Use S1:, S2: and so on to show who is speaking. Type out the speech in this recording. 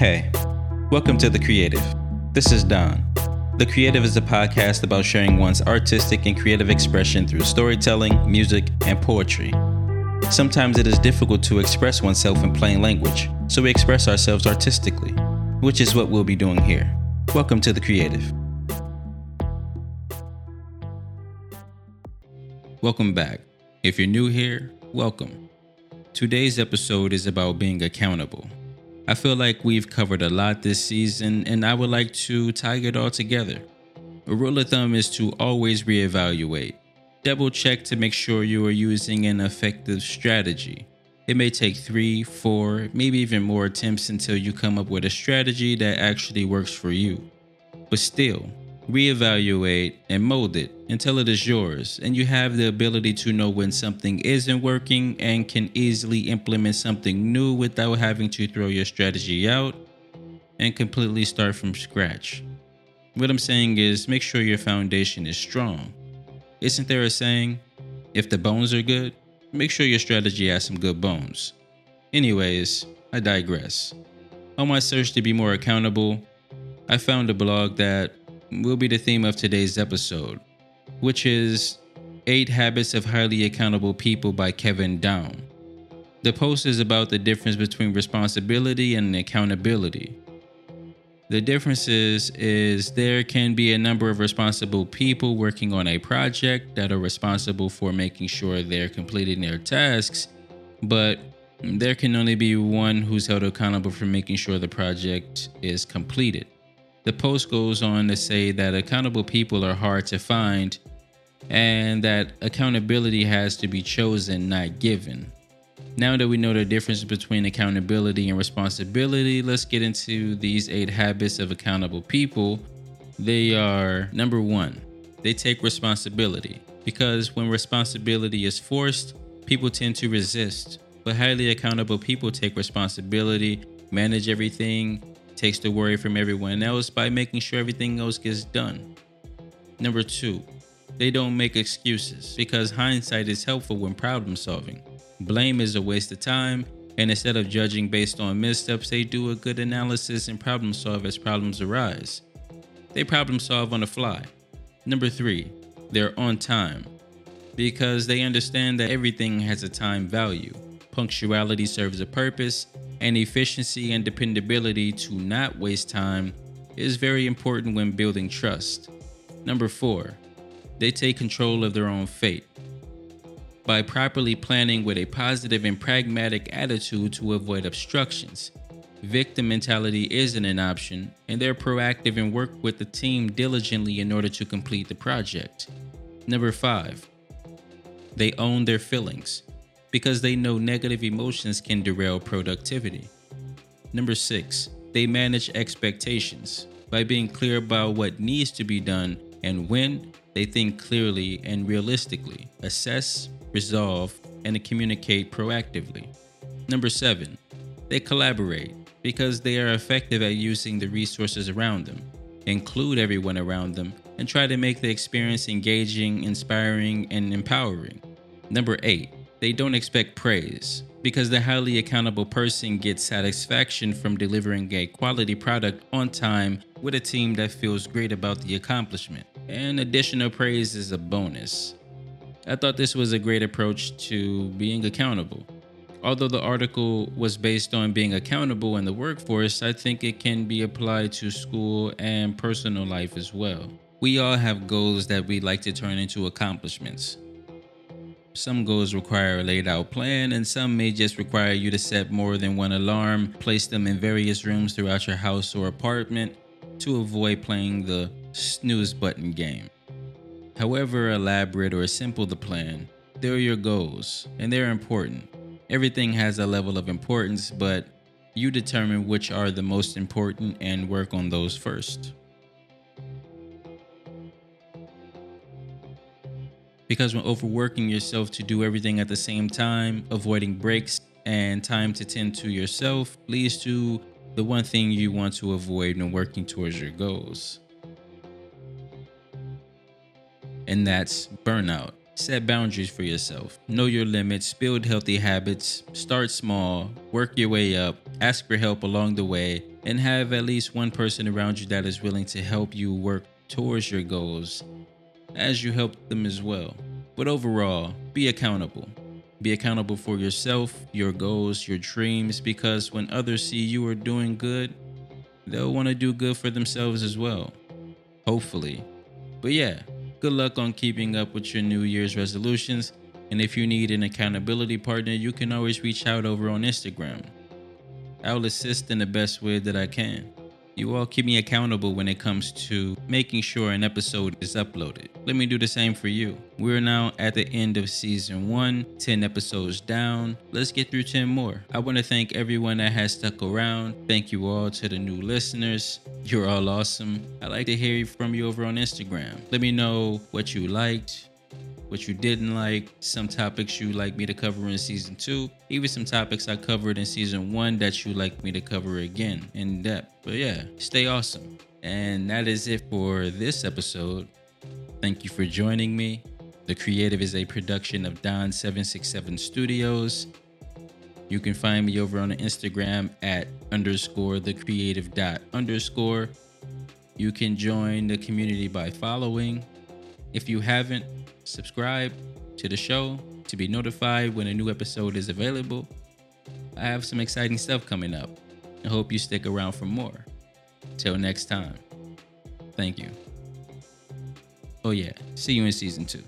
S1: Hey, welcome to The Creative. This is Don. The Creative is a podcast about sharing one's artistic and creative expression through storytelling, music, and poetry. Sometimes it is difficult to express oneself in plain language, so we express ourselves artistically, which is what we'll be doing here. Welcome to The Creative. Welcome back. If you're new here, welcome. Today's episode is about being accountable. I feel like we've covered a lot this season, and I would like to tie it all together. A rule of thumb is to always reevaluate. Double check to make sure you are using an effective strategy. It may take three, four, maybe even more attempts until you come up with a strategy that actually works for you. But still, reevaluate, and mold it until it is yours, and you have the ability to know when something isn't working and can easily implement something new without having to throw your strategy out and completely start from scratch. What I'm saying is make sure your foundation is strong. Isn't there a saying, if the bones are good, make sure your strategy has some good bones. Anyways, I digress. On my search to be more accountable, I found a blog that will be the theme of today's episode, which is Eight Habits of Highly Accountable People by Kevin Daum. The post is about the difference between responsibility and accountability. The difference is, is there can be a number of responsible people working on a project that are responsible for making sure they're completing their tasks, but there can only be one who's held accountable for making sure the project is completed. The post goes on to say that accountable people are hard to find and that accountability has to be chosen, not given. Now that we know the difference between accountability and responsibility, let's get into these eight habits of accountable people. They are number one, they take responsibility because when responsibility is forced, people tend to resist. But highly accountable people take responsibility, manage everything, takes the worry from everyone else by making sure everything else gets done. Number two, they don't make excuses because hindsight is helpful when problem solving. Blame is a waste of time, and instead of judging based on missteps, they do a good analysis and problem solve as problems arise. They problem solve on the fly. Number three, they're on time because they understand that everything has a time value. Punctuality serves a purpose, and efficiency and dependability to not waste time is very important when building trust. Number four, they take control of their own fate. By properly planning with a positive and pragmatic attitude to avoid obstructions, victim mentality isn't an option, and they're proactive and work with the team diligently in order to complete the project. Number five, they own their feelings because they know negative emotions can derail productivity. Number six, they manage expectations by being clear about what needs to be done and when they think clearly and realistically, assess, resolve, and communicate proactively. Number seven, they collaborate because they are effective at using the resources around them, include everyone around them, and try to make the experience engaging, inspiring, and empowering. Number eight, they don't expect praise because the highly accountable person gets satisfaction from delivering a quality product on time with a team that feels great about the accomplishment. And additional praise is a bonus. I thought this was a great approach to being accountable. Although the article was based on being accountable in the workforce, I think it can be applied to school and personal life as well. We all have goals that we'd like to turn into accomplishments. Some goals require a laid out plan, and some may just require you to set more than one alarm, place them in various rooms throughout your house or apartment to avoid playing the snooze button game. However elaborate or simple the plan, they're your goals, and they're important. Everything has a level of importance, but you determine which are the most important and work on those first. Because when overworking yourself to do everything at the same time, avoiding breaks and time to tend to yourself leads to the one thing you want to avoid when working towards your goals. And that's burnout. Set boundaries for yourself. Know your limits, build healthy habits, start small, work your way up, ask for help along the way, and have at least one person around you that is willing to help you work towards your goals as you help them as well. But overall, be accountable. Be accountable for yourself, your goals, your dreams, because when others see you are doing good, they'll want to do good for themselves as well. Hopefully. But yeah, good luck on keeping up with your New Year's resolutions. And if you need an accountability partner, you can always reach out over on Instagram. I'll assist in the best way that I can. You all keep me accountable when it comes to making sure an episode is uploaded. Let me do the same for you. We're now at the end of season one, 10 episodes down. Let's get through 10 more. I want to thank everyone that has stuck around. Thank you all to the new listeners. You're all awesome. I'd like to hear from you over on Instagram. Let me know what you liked, what you didn't like, some topics you like me to cover in season two, even some topics I covered in season one that you like me to cover again in depth. But yeah, stay awesome. And that is it for this episode. Thank you for joining me. The Creative is a production of Don767 Studios. You can find me over on Instagram at underscore the creative dot underscore. You can join the community by following. If you haven't, subscribe to the show to be notified when a new episode is available. I have some exciting stuff coming up. I hope you stick around for more. Till next time, thank you. Oh, yeah, see you in season two.